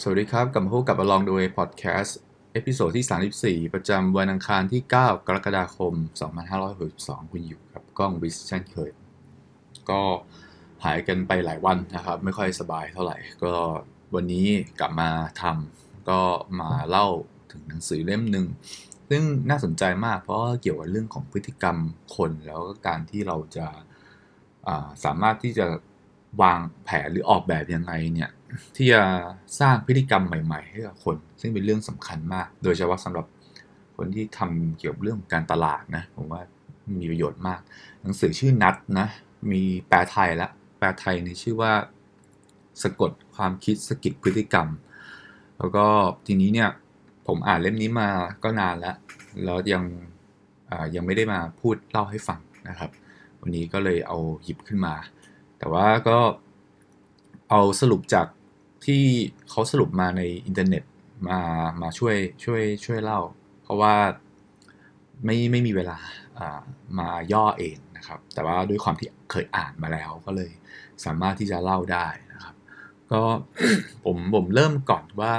สวัสดีครับ กลับมาพบกับ Along the Way Podcast episode ที่ 34 ประจำวันอังคารที่ 9 กรกฎาคม 2562 คุณอยู่กับกล้องวิสเช่นเคย ก็หายกันไปหลายวันนะครับ ไม่ค่อยสบายเท่าไหร่ ก็วันนี้กลับมาทำก็มาเล่าถึงหนังสือเล่มหนึ่ง ซึ่งน่าสนใจมากเพราะเกี่ยวกับเรื่องของพฤติกรรมคนแล้วก็การที่เราจะสามารถที่จะ วางแผนหรือออกแบบยังไงเนี่ยที่จะสร้างพฤติกรรมใหม่ ๆ ให้กับคน ซึ่งเป็นเรื่องสำคัญมาก โดยเฉพาะสำหรับคนที่ทำเกี่ยวกับเรื่องการตลาดนะผมว่ามีประโยชน์มาก หนังสือชื่อนัดนะมีแปลไทยแล้วแปลไทยในชื่อว่าสะกดความคิดสกิดพฤติกรรม แล้วก็ทีนี้เนี่ยผมอ่านเล่มนี้มาก็นานแล้ว แล้วยังยังไม่ได้มาพูดเล่าให้ฟังนะครับ วันนี้ก็เลยเอาหยิบขึ้นมา แต่ว่าก็เอาสรุปจากที่เขาสรุปมาในอินเทอร์เน็ตมามาช่วยช่วยช่วยเล่า เพราะว่าไม่ไม่มีเวลาอ่ามาย่อเองนะครับ แต่ว่าด้วยความที่เคยอ่านมาแล้วก็เลยสามารถที่จะเล่าได้นะครับ ก็ผมผมเริ่มก่อนว่า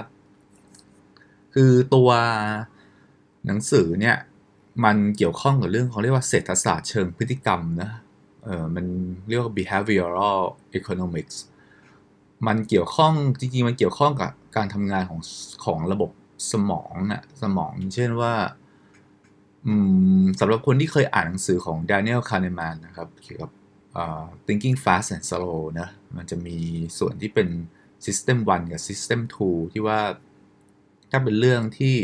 คือตัวหนังสือเนี่ยมันเกี่ยวข้องกับเรื่องเขาเรียกว่าเศรษฐศาสตร์เชิงพฤติกรรมนะ เออมันเรียกว่า behavioral economics มันเกี่ยวข้องจริงๆ มันเกี่ยวข้องกับการทำงานของของระบบสมองอะสมอง เช่นว่าอืมสำหรับคนที่เคยอ่านหนังสือของ Daniel Kahneman นะครับ เกี่ยวกับ uh, thinking fast and slow นะมันจะมีส่วนที่เป็น system 1 กับ system 2 ที่ว่าถ้าเป็นเรื่องที่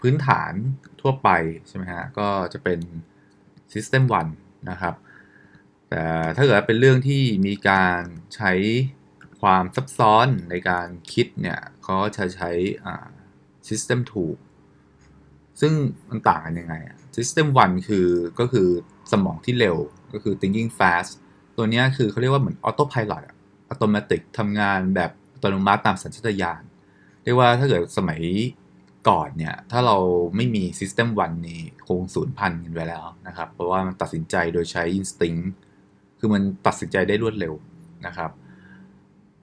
พื้นฐานทั่วไปใช่ไหมฮะ ก็จะเป็น system 1 นะครับแต่ถ้าเกิดเป็นเรื่องที่มีการใช้ความซับซ้อนในการคิดเนี่ยเขาจะใช้ system 2ซึ่งมันต่างกันยังไง system 1 คือก็คือสมองที่เร็วก็คือ thinking fast ตัวนี้คือเขาเรียกว่าเหมือน autopilot automatic ทำงานแบบอัตโนมัติตามสัญชาตญาณเรียกว่าถ้าเกิดสมัย ก่อนเนี่ย ถ้าเราไม่มี System 1นี่คงสูญพันกันไปแล้วนะครับ เพราะว่ามันตัดสินใจโดยใช้ Instinct คือมันตัดสินใจได้รวดเร็วนะครับ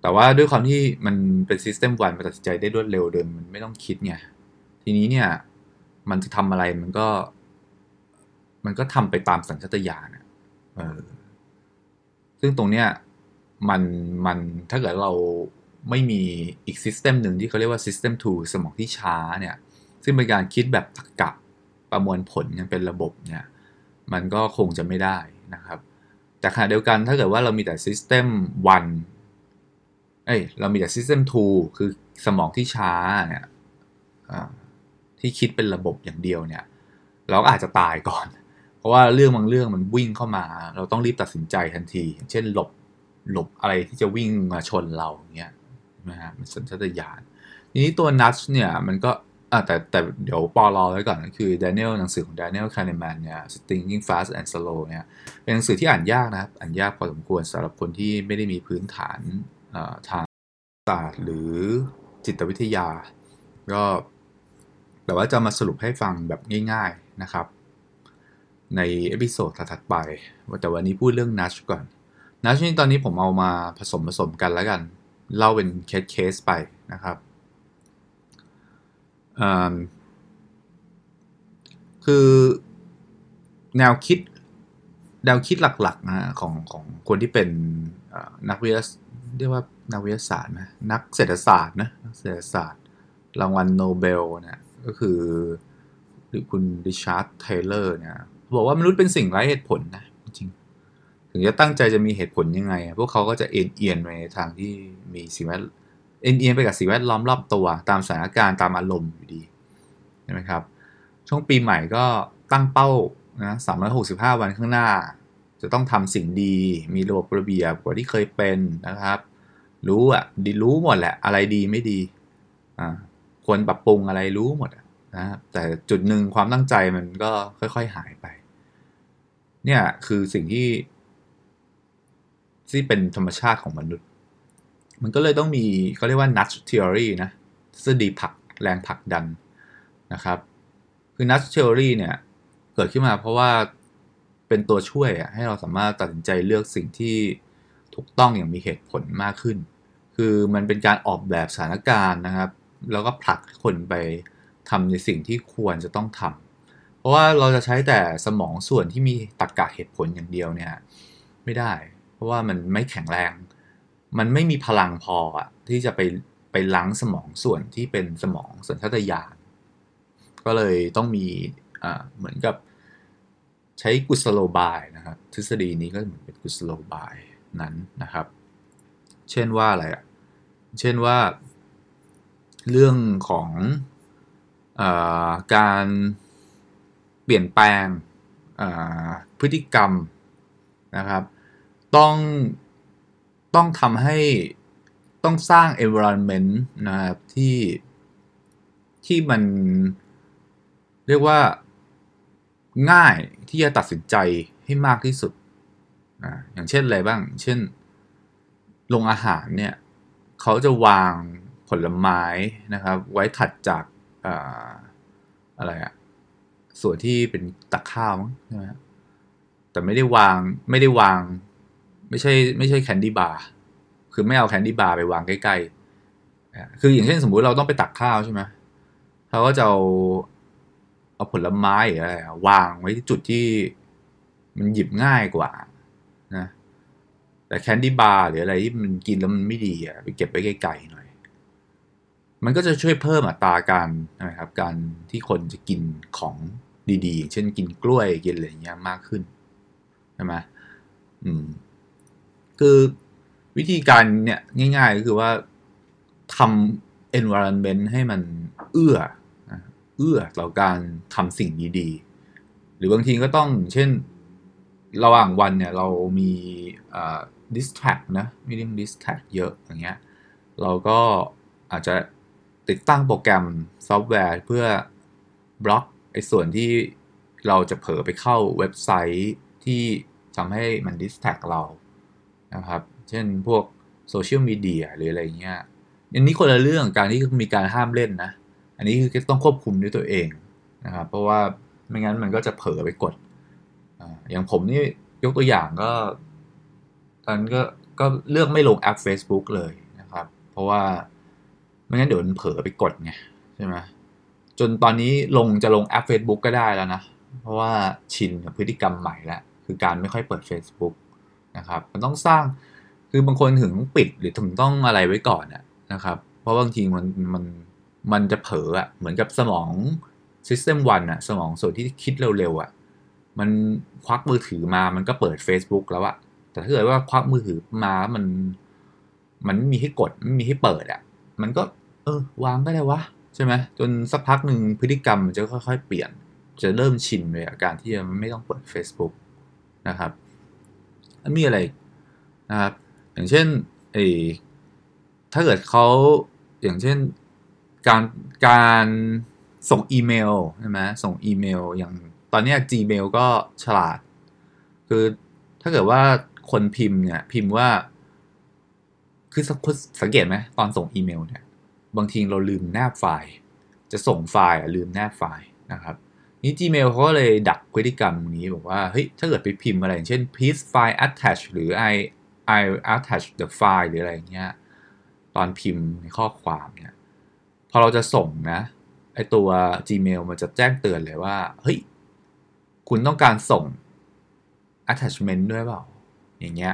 แต่ว่าด้วยความที่มันเป็น System 1มันตัดสินใจได้รวดเร็วโดยมันไม่ต้องคิดไงทีนี้เนี่ยมันจะทำอะไรมันก็ มันก็ทำไปตามสัญชาตญาณเออซึ่งตรงเนี้ยมันมันถ้าเกิดเรา ไม่มีอีกซิสเต็มหนึ่งที่เขาเรียกว่า System 2 สมองที่ช้าเนี่ย ซึ่งเป็นการคิดแบบตรรกะประมวลผลยังเป็นระบบเนี่ย มันก็คงจะไม่ได้นะครับ แต่ขณะเดียวกันถ้าเกิดว่าเรามีแต่ System 1เอ้ย เรามีแต่ System 2 คือสมองที่ช้าเนี่ยที่คิดเป็นระบบอย่างเดียวเนี่ย เราก็อาจจะตายก่อน เพราะว่าเรื่องบางเรื่องมันวิ่งเข้ามา เราต้องรีบตัดสินใจทันที เช่นหลบหลบอะไรที่จะวิ่งมาชนเราอย่างเงี้ย นะฮะมันสัญชาตญาณทีนี้ตัวนัชเนี่ยมันก็อ่าแต่แต่เดี๋ยวปอรอไว้ก่อนคือ Daniel หนังสือของ Daniel Kahneman เนี่ย Thinking Fast and Slow เนี่ยเป็นหนังสือที่อ่านยากนะครับ อ่านยากพอสมควรสำหรับคนที่ไม่ได้มีพื้นฐานทางศาสตร์หรือจิตวิทยา ก็แต่ว่าจะมาสรุปให้ฟังแบบง่ายๆนะครับ ใน episode ถัดไป แต่วันนี้พูดเรื่องนัชก่อนนัชนี่ตอนนี้ผมเอามาผสมผสมกันแล้วกัน เล่าเป็น case case ไปนะครับคือแนวคิดแนวคิดหลักๆนะของของคนที่เป็นนักวิทยาเรียกว่านักวิทยาศาสตร์นะนักเศรษฐศาสตร์นะเศรษฐศาสตร์รางวัลโนเบลเนี่ยก็คือคุณริชาร์ดเทเลอร์เนี่ยบอกว่ามนุษย์เป็นสิ่งไร้เหตุผลนะ ถึงจะตั้งใจจะมีเหตุผลยังไง พวกเขาก็จะเอนเอียงไปในทางที่มีสิ่งแวดเอนเอียงไปกับสิ่งแวดล้อมรอบตัว ตามสถานการณ์ตามอารมณ์อยู่ดีใช่ไหมครับ ช่วงปีใหม่ก็ตั้งเป้านะ365วันข้างหน้า จะต้องทำสิ่งดี มีระบบระเบียบกว่าที่เคยเป็นนะครับ รู้อะดีรู้หมดแหละ อะไรดีไม่ดีอ่าควรปรับปรุงอะไรรู้หมดนะครับแต่จุดหนึ่งความตั้งใจมันก็ค่อย ๆ หายไป เนี่ยคือสิ่งที่ ที่เป็นธรรมชาติของมนุษย์ มันก็เลยต้องมีเขาเรียกว่า nudge theory นะทฤษฎีผลักแรงผลักดันนะครับ คือ nudge theory เนี่ย เกิดขึ้นมาเพราะว่าเป็นตัวช่วยให้เราสามารถตัดสินใจเลือกสิ่งที่ถูกต้องอย่างมีเหตุผลมากขึ้น คือมันเป็นการออกแบบสถานการณ์นะครับ แล้วก็ผลักคนไปทำในสิ่งที่ควรจะต้องทำเพราะว่าเราจะใช้แต่สมองส่วนที่มีตรรกะเหตุผลอย่างเดียวเนี่ยไม่ได้ เพราะว่ามันไม่แข็งแรง มันไม่มีพลังพออะที่จะไปไปล้างสมองส่วนที่เป็นสมองสัญชาตญาณก็เลยต้องมีอ่าเหมือนกับใช้กุศโลบายนะครับ ทฤษฎีนี้ก็เหมือนเป็นกุศโลบายนั้นนะครับ เช่นว่าอะไรอะ เช่นว่าเรื่องของอการเปลี่ยนแปลงพฤติกรรมนะครับ ต้องต้องทำให้ต้องสร้าง environment นะครับที่ที่มันเรียกว่าง่ายที่จะตัดสินใจให้มากที่สุดนะอย่างเช่นอะไรบ้าง เช่นโรงอาหารเนี่ยเขาจะวางผลไม้นะครับ ไว้ถัดจากอะไรอะส่วนที่เป็นตักข้าวใช่ไหมแต่ไม่ได้วางไม่ได้วาง ไม่ใช่ไม่ใช่ candy bar คือไม่เอา candy bar ไปวางใกล้ๆคืออย่างเช่นสมมุติเราต้องไปตักข้าวใช่ไหมเขาก็จะเอาเอาผลไม้หรืออะไรวางไว้ที่จุดที่มันหยิบง่ายกว่านะแต่ candy bar หรืออะไรที่มันกินแล้วมันไม่ดีอะไปเก็บไว้ไกลๆหน่อย มันก็จะช่วยเพิ่มอัตราการนะครับการที่คนจะกินของดีๆ เช่นกินกล้วยกินอะไรเงี้ยมากขึ้นใช่ไหมอืม คือวิธีการเนี่ยง่ายๆก็คือว่าทำ environment ให้มันเอื้อเอื้อต่อการทำสิ่งดีๆ หรือบางทีก็ต้องเช่นระหว่างวันเนี่ยเรามี distract นะมีเรื่อง distract เยอะอย่างเงี้ยเราก็อาจจะติดตั้งโปรแกรมซอฟต์แวร์เพื่อบล็อกไอ้ส่วนที่เราจะเผลอไปเข้าเว็บไซต์ที่ทำให้มัน distract เรา นะครับ เช่นพวกโซเชียลมีเดียหรืออะไรเงี้ยอันนี้คนละเรื่องการที่มีการห้ามเล่นนะ อันนี้คือต้องควบคุมด้วยตัวเองนะครับ เพราะว่าไม่งั้นมันก็จะเผลอไปกดออย่างผมนี่ยกตัวอย่างก็ตอนก็ก็เลือกไม่ลงแอป Facebook เลยนะครับ เพราะว่าไม่งั้นเดี๋ยวมันเผลอไปกดไงใช่ไหมจนตอนนี้ลงจะลงแอป Facebook ก็ได้แล้วนะ เพราะว่าชินกับพฤติกรรมใหม่แล้ว คือการไม่ค่อยเปิด Facebook นะครับมันต้องสร้างคือบางคนถึงปิดหรือถึงต้องอะไรไว้ก่อนนะครับ เพราะบางทีมันมันมันจะเผลออะเหมือนกับสมอง System 1อะสมองส่วนที่คิดเร็วๆอะมันควักมือถือมามันก็เปิด Facebook แล้วอะแต่ถ้าเกิดว่าควักมือถือมามัน มันไม่มีให้กดไม่มีให้เปิดอะมันก็ เออ วางก็ได้วะใช่ไหมจนสักพักหนึ่งพฤติกรรมมันจะค่อยๆ เปลี่ยน จะเริ่มชินเลยอาการที่จะไม่ต้องเปิด Facebook นะครับ มีอะไรนะครับ อย่างเช่นไอ้ถ้าเกิดเขาอย่างเช่นการการส่งอีเมลใช่ไหมส่งอีเมล อย่างตอนนี้ Gmail ก็ฉลาด คือถ้าเกิดว่าคนพิมพ์เนี่ยพิมพ์ว่า คือสังเกตไหมตอนส่งอีเมลเนี่ย บางทีเราลืมแนบไฟล์ จะส่งไฟล์ลืมแนบไฟล์นะครับ นี่ Gmail เขาก็เลยดักพฤติกรรมนี้บอกว่าเฮ้ยถ้าเกิดไปพิมพ์อะไรอย่างเช่น please file attach หรือ I I attach the file หรืออะไรเงี้ยตอนพิมพ์ในข้อความเนี่ยพอเราจะส่งนะไอตัว Gmail มันจะแจ้งเตือนเลยว่าเฮ้ยคุณต้องการส่ง attachment ด้วยเปล่า อย่างเงี้ย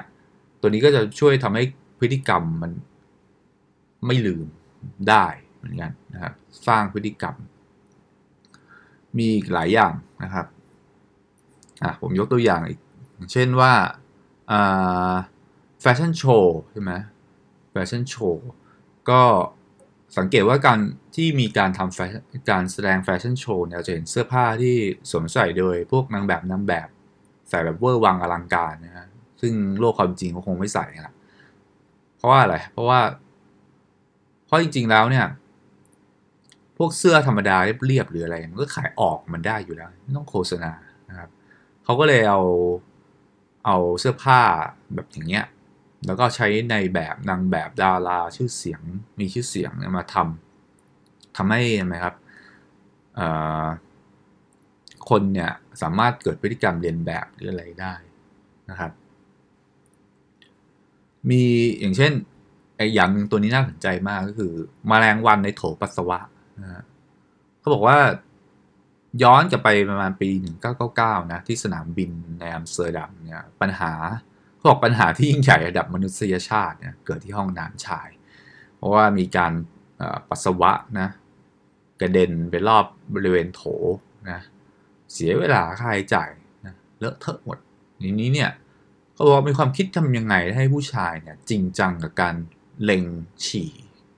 ตัวนี้ก็จะช่วยทำให้พฤติกรรมมันไม่ลืมได้เหมือนกันนะครับ สร้างพฤติกรรม มีอีกหลายอย่างนะครับอะผมยกตัวอย่างอีก เช่นว่าแฟชั่นโชว์ใช่ไหมแฟชั่นโชว์ก็สังเกตว่าการที่มีการทำการแสดงแฟชั่นโชว์เนี่ยจะเห็นเสื้อผ้าที่สวมใส่โดยพวกนางแบบนางแบบใส่แบบเวอร์วังอลังการนะฮะซึ่งโลกความจริงเขาคงไม่ใส่นะเพราะว่าอะไร เพราะว่า เพราะจริง ๆ แล้วเนี่ย พวกเสื้อธรรมดาเรียบๆหรืออะไรมันก็ขายออกมันได้อยู่แล้วไม่ต้องโฆษณานะครับเขาก็เลยเอาเอาเสื้อผ้าแบบอย่างเงี้ยแล้วก็ใช้ในแบบนางแบบดาราชื่อเสียงมีชื่อเสียงมาทำทำให้ไหครับคนเนี่ยสามารถเกิดพฤติกรรมเรียนแบบหรืออะไรได้นะครับ มีอย่างเช่นไอ้อย่างหนึ่งตัวนี้น่าสนใจมากก็คือมแมลงวันในโถปัสสาวะ นะเขาบอกว่าย้อนกลับไปประมาณปี 1999 นะ ที่สนามบินในอัมสเตอร์ดัมเนี่ยปัญหาเขาบอกปัญหาที่ยิ่งใหญ่ระดับมนุษยชาติเนี่ยเกิดที่ห้องน้ำชาย เพราะว่ามีการปัสสาวะนะกระเด็นไปรอบบริเวณโถนะเสียเวลาค่าใช้จ่ายนะเลอะเทอะหมดทีนี้เนี่ยเขาบอกมีความคิดทำยังไงให้ผู้ชายเนี่ยจริงจังกับการเล็งฉี่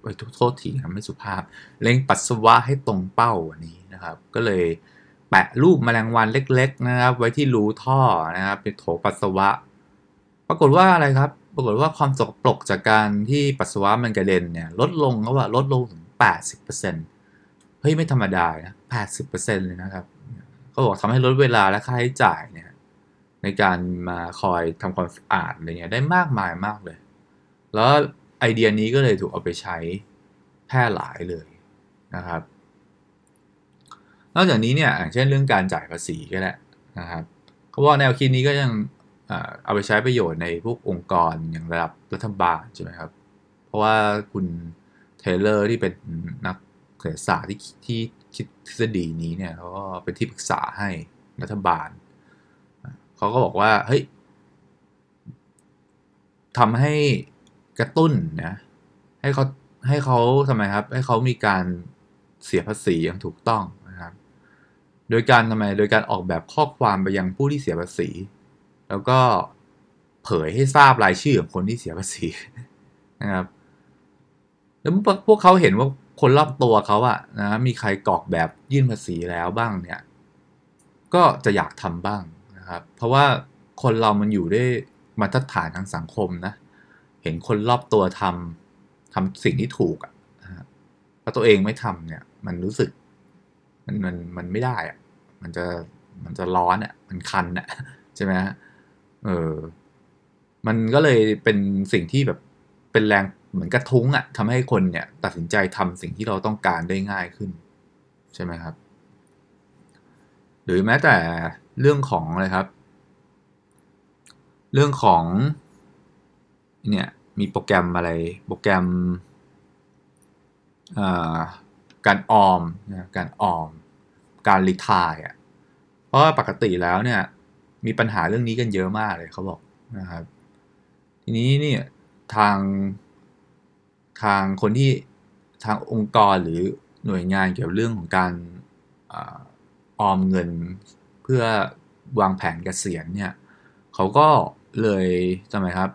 ไว้โทษทีครับไม่สุภาพ เล็งปัสสาวะให้ตรงเป้าอันนี้นะครับ ก็เลยแปะรูปแมลงวันเล็ก ๆ นะครับ ไว้ที่รูท่อนะครับเป็นโถปัสสาวะ ปรากฏว่าอะไรครับ ปรากฏว่าความสกปรกจากการที่ปัสสาวะมันกระเด็นเนี่ยลดลงก็ว่าลดลงถึง 80%เฮ้ยไม่ธรรมดานะ80%เลยนะครับเขาบอกทำให้ลดเวลาและค่าใช้จ่ายเนี่ยในการมาคอยทำความสะอาดอะไรเงี้ยได้มากมายมากเลย แล้ว ไอเดียนี้ก็เลยถูกเอาไปใช้แพร่หลายเลยนะครับ นอกจากนี้เนี่ยอย่างเช่นเรื่องการจ่ายภาษีก็แหละนะครับเขาบอกแนวคิดนี้ก็ยังเอาไปใช้ประโยชน์ในพวกองค์กรอย่างระดับรัฐบาลใช่ไหมครับ เพราะว่าคุณเทเลอร์ที่เป็นนักเศรษฐศาสตร์ที่ที่คิดทฤษฎีนี้เนี่ยเขาก็เป็นที่ปรึกษาให้รัฐบาล เขาก็บอกว่า เฮ้ยทำให้ กระตุ้นนะให้เขาให้เขาทำไมครับ ให้เขามีการเสียภาษีอย่างถูกต้องนะครับ โดยการทำไมโดยการออกแบบข้อความไปยังผู้ที่เสียภาษี แล้วก็เผยให้ทราบรายชื่อของคนที่เสียภาษีนะครับแล้วพวกเขาเห็นว่าคนรอบตัวเขาอะนะมีใครกรอกแบบยื่นภาษีแล้วบ้างเนี่ย ก็จะอยากทำบ้างนะครับ เพราะว่าคนเรามันอยู่ได้มาตรฐานทางสังคมนะ เห็นคนรอบตัวทำทำสิ่งที่ถูกอะแล้วตัวเองไม่ทำเนี่ย มันรู้สึก มันมันมันไม่ได้อะมันจะมันจะร้อนอะมันคันอะใช่ไหมเออ มันก็เลยเป็นสิ่งที่แบบเป็นแรงเหมือนกระทุ้งอะทำให้คนเนี่ย ตัดสินใจทำสิ่งที่เราต้องการได้ง่ายขึ้น ใช่ไหมครับ หรือแม้แต่เรื่องของอะไรครับ เรื่องของ เนี่ยมีโปรแกรมอะไรโปรแกรมการออมนะการออม การรีทายอะเพราะว่าปกติแล้วเนี่ยมีปัญหาเรื่องนี้กันเยอะมากเลยเขาบอกนะครับ ทีนี้เนี่ยทางทางคนที่ทางองค์กรหรือหน่วยงานเกี่ยวเรื่องของการออมเงินเพื่อวางแผนเกษียณเนี่ยเขาก็เลยทำไมครับ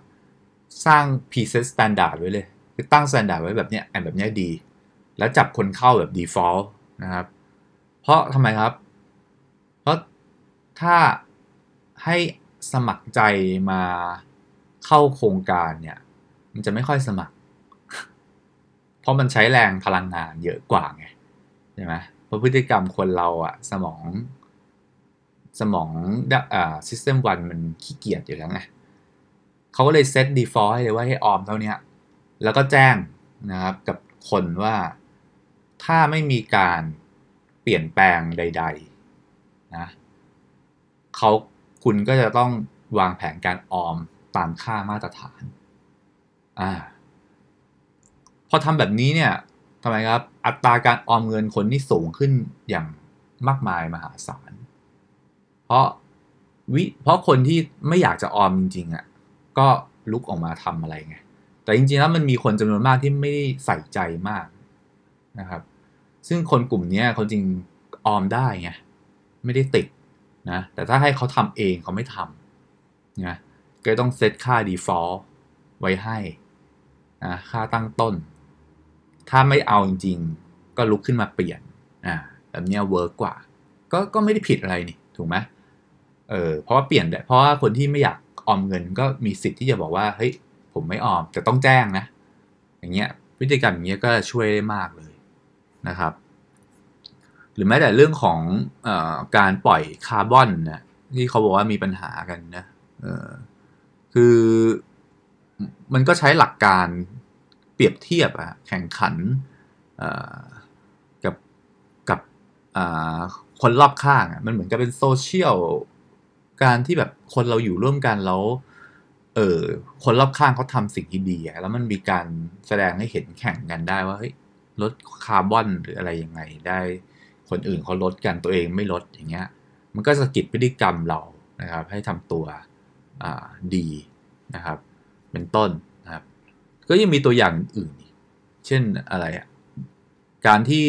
สร้าง preset standard ไว้เลย คือตั้ง standard ไว้แบบเนี้ยแอนแบบเนี้ยดี แล้วจับคนเข้าแบบ default นะครับ เพราะทำไมครับ เพราะถ้าให้สมัครใจมาเข้าโครงการเนี่ย มันจะไม่ค่อยสมัคร เพราะมันใช้แรงพลังงานเยอะกว่าไงใช่ไหมเพราะพฤติกรรมคนเราอะสมองสมองอ่า system one มันขี้เกียจอยู่แล้วไง เขาก็เลยเซต default ให้เลยว่าให้ออมเท่านี้แล้วก็แจ้งนะครับกับคนว่าถ้าไม่มีการเปลี่ยนแปลงใด ๆนะเขาคุณก็จะต้องวางแผนการออมตามค่ามาตรฐานอ่าพอทำแบบนี้เนี่ยทำไมครับ อัตราการออมเงินคนที่สูงขึ้นอย่างมากมายมหาศาล เพราะวิเพราะคนที่ไม่อยากจะออมจริงๆอะ่ะ ก็ลุกออกมาทำอะไรไง แต่จริงๆแล้วมันมีคนจำนวนมากที่ไม่ได้ใส่ใจมากนะครับ ซึ่งคนกลุ่มนี้เขาจริงออมได้ไง ไม่ได้ติดนะ แต่ถ้าให้เขาทำเองเขาไม่ทำนะก็ต้องเซตค่า default ไว้ให้นะค่าตั้งต้น ถ้าไม่เอาจริงๆ ก็ลุกขึ้นมาเปลี่ยนอ่าแบบนี้เวิร์กกว่า ก็ก็ไม่ได้ผิดอะไรนี่ ถูกไหมเออเพราะว่าเปลี่ยนเพราะว่าคนที่ไม่อยาก ออมเงินก็มีสิทธิ์ที่จะบอกว่าเฮ้ยผมไม่ออมแต่ต้องแจ้งนะ อย่างเงี้ยวิธีการอย่างเงี้ยก็ช่วยได้มากเลยนะครับ หรือแม้แต่เรื่องของอการปล่อยคาร์บอนนะที่เขาบอกว่ามีปัญหากันนะคือมันก็ใช้หลักการเปรียบเทียบอะแข่งขันกับกับคนรอบข้างมันเหมือนกับเป็นโซเชียล การที่แบบคนเราอยู่ร่วมกันแล้ว เออคนรอบข้างเขาทำสิ่งที่ดีอะแล้วมันมีการแสดงให้เห็นแข่งกันได้ว่าเฮ้ยลดคาร์บอนหรืออะไรยังไงได้ คนอื่นเขาลดกันตัวเองไม่ลดอย่างเงี้ย มันก็สะกิดพฤติกรรมเรานะครับ ให้ทำตัวดีนะครับ เป็นต้นนะครับ ก็ยังมีตัวอย่างอื่น เช่นอะไรอะการที่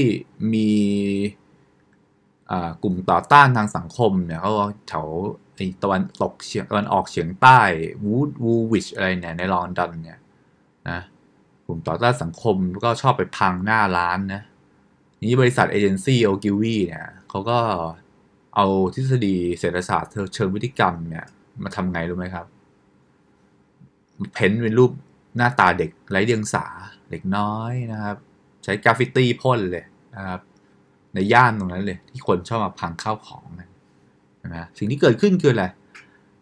มีกลุ่มต่อต้านทางสังคมเนี่ยเขาแถว ไอตะวันตกเฉียงตะวันออกเฉียงใต้วูดวูวิชอะไรเนี่ยในลอนดอนเนี่ยนะกลุ่มต่อต้านสังคมก็ชอบไปพังหน้าร้านนะนี้บริษัทเอเจนซี่โอกิวีเนี่ยเขาก็เอาทฤษฎีเศรษฐศาสตร์เชิงพฤติกรรมเนี่ยมาทำไงรู้ไหมครับ เพ้นเป็นรูปหน้าตาเด็กไร้เดียงสาเด็กน้อยนะครับ ใช้กราฟฟิตี้พ่นเลยนะครับในย่านตรงนั้นเลย ที่คนชอบมาพังข้าวของนะ นะสิ่งที่เกิดขึ้นคืออะไร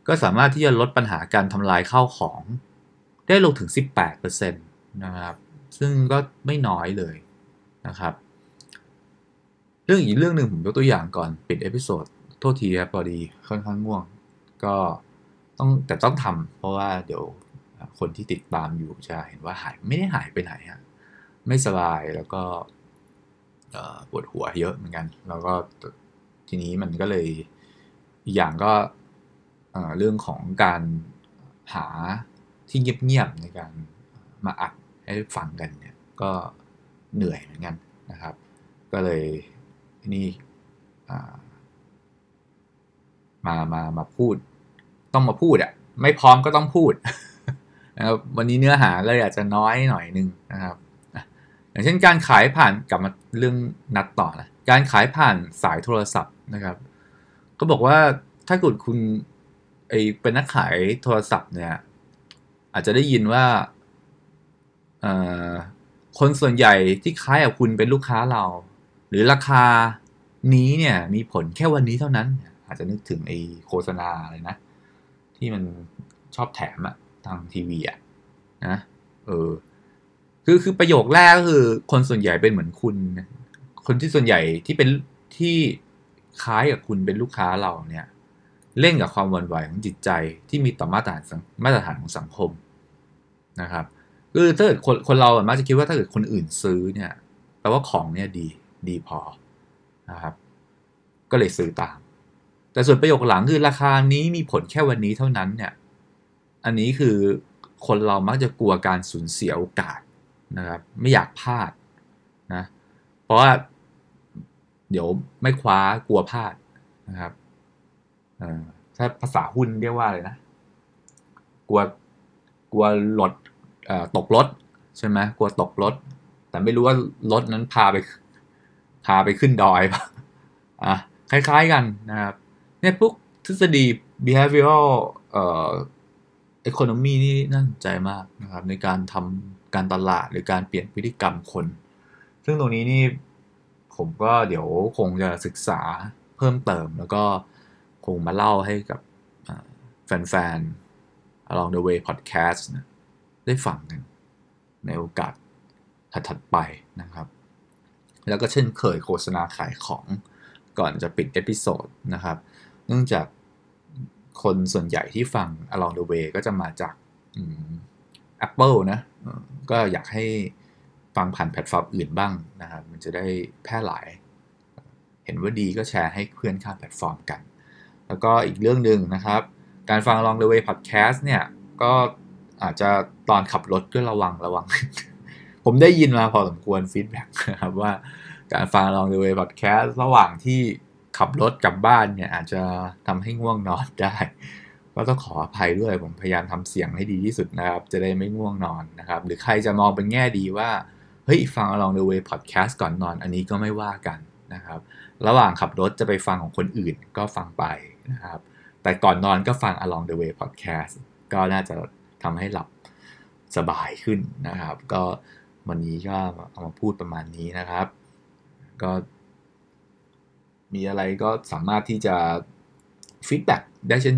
ก็สามารถที่จะลดปัญหาการทำลายข้าวของ ได้ลงถึง 18%นะครับ ซึ่งก็ไม่น้อยเลยนะครับ เรื่องอีกเรื่องหนึ่งผมยกตัวอย่างก่อนปิด episode โทษทีครับพอดีค่อนข้างง่วง ก็ต้องแต่ต้องทำเพราะว่าเดี๋ยวคนที่ติดตามอยู่จะเห็นว่าหายไม่ได้หายไปไหนฮะไม่สบายแล้วก็ปวดหัวเยอะเหมือนกัน แล้วก็ทีนี้มันก็เลย อีกอย่างก็เรื่องของการหาที่เงียบๆในการมาอัดให้ฟังกันเนี่ยก็เหนื่อยเหมือนกันนะครับ ก็เลยนี่มามามาพูด ต้องมาพูดอะ่ะไม่พร้อมก็ต้องพูดนะครับวันนี้เนื้อหาเลยอาจจะน้อยหน่อยนึงนะครับอย่างเช่นการขายผ่านกลับมาเรื่องนัดต่อนะการขายผ่านสายโทรศัพท์นะครับ ก็บอกว่าถ้าเกิดคุณไอเป็นนักขายโทรศัพท์เนี่ย อาจจะได้ยินว่าคนส่วนใหญ่ที่ขายกับคุณเป็นลูกค้าเรา หรือราคานี้เนี่ย มีผลแค่วันนี้เท่านั้น อาจจะนึกถึงไอโฆษณาอะไรนะ ที่มันชอบแถมอะทางทีวีอะนะเออคือคือประโยคแรกก็คือ คนส่วนใหญ่เป็นเหมือนคุณ คนที่ส่วนใหญ่ที่เป็นที่ คล้ายกับคุณเป็นลูกค้าเราเนี่ย เล่นกับความวันไหวของจิตใจที่มีต่อมาตรฐานมาตรฐานของสังคมนะครับคือถ้าเกิดคนคนเราอะมักจะคิดว่าถ้าเกิดคนอื่นซื้อเนี่ยแปลว่าของเนี่ยดีดีพอนะครับ ก็เลยซื้อตาม แต่ส่วนประโยคหลังคือราคานี้มีผลแค่วันนี้เท่านั้นเนี่ย อันนี้คือคนเรามักจะกลัวการสูญเสียโอกาสนะครับ ไม่อยากพลาดนะ เพราะว่า เดี๋ยวไม่คว้ากลัวพลาดนะครับถ้าภาษาหุ้นเรียกว่าอะไรนะ กลัวกลัวรถตกรถใช่ไหมกลัวตกรถ แต่ไม่รู้ว่ารถนั้นพาไป พาไปขึ้นดอยปะอะคล้ายๆกันนะครับเนี่ยพวกทฤษฎี behavioral เอ่อ economy นี่น่าสนใจมากนะครับ ในการทำการตลาดหรือการเปลี่ยนพฤติกรรมคน ซึ่งตรงนี้นี่ ผมก็เดี๋ยวคงจะศึกษาเพิ่มเติม แล้วก็คงมาเล่าให้กับแฟนๆ Along the Way Podcast นะได้ฟังกันในโอกาสถัดๆไปนะครับ แล้วก็เช่นเคยโฆษณาขายของก่อนจะปิด episode นะครับ เนื่องจากคนส่วนใหญ่ที่ฟัง Along the Way ก็จะมาจาก Apple นะ ก็อยากให้ ฟังผ่านแพลตฟอร์มอื่นบ้างนะครับมันจะได้แพร่หลาย เห็นว่าดีก็แชร์ให้เพื่อนข้ามแพลตฟอร์มกัน แล้วก็อีกเรื่องหนึ่งนะครับ การฟัง Along the Way Podcast เนี่ยก็อาจจะตอนขับรถก็ระวังระวัง ผมได้ยินมาพอสมควร feedback นะครับว่าการฟัง Along the Way Podcast ระหว่างที่ขับรถกลับบ้านเนี่ยอาจจะทำให้ง่วงนอนได้ก็ต้องขออภัยด้วยผมพยายามทำเสียงให้ดีที่สุดนะครับ จะได้ไม่ง่วงนอนนะครับ หรือใครจะมองเป็นแง่ดีว่า เฮ้ยฟัง Along the Way Podcast ก่อนนอน อันนี้ก็ไม่ว่ากันนะครับ ระหว่างขับรถจะไปฟังของคนอื่นก็ฟังไปนะครับ แต่ก่อนนอนก็ฟัง Along the Way Podcast ก็น่าจะทำให้หลับสบายขึ้นนะครับ ก็วันนี้ก็เอามาพูดประมาณนี้นะครับ ก็ มีอะไรก็สามารถที่จะ feedback ได้เช่น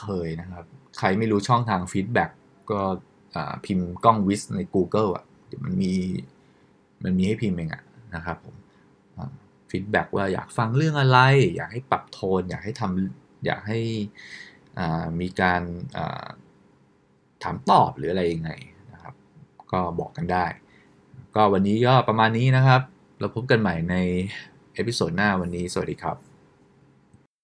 เคยนะครับ ใครไม่รู้ช่องทาง feedbackก็พิมพ์กล้องวิสใน Google อะมันมี มันมีให้พิมพ์เองอะนะครับผม feedback ว่าอยากฟังเรื่องอะไร อยากให้ปรับโทน อยากให้ทำอยากให้มีการถามตอบหรืออะไรยังไงนะครับ ก็บอกกันได้ ก็วันนี้ก็ประมาณนี้นะครับ เราพบกันใหม่ใน episode หน้าวันนี้สวัสดีครับ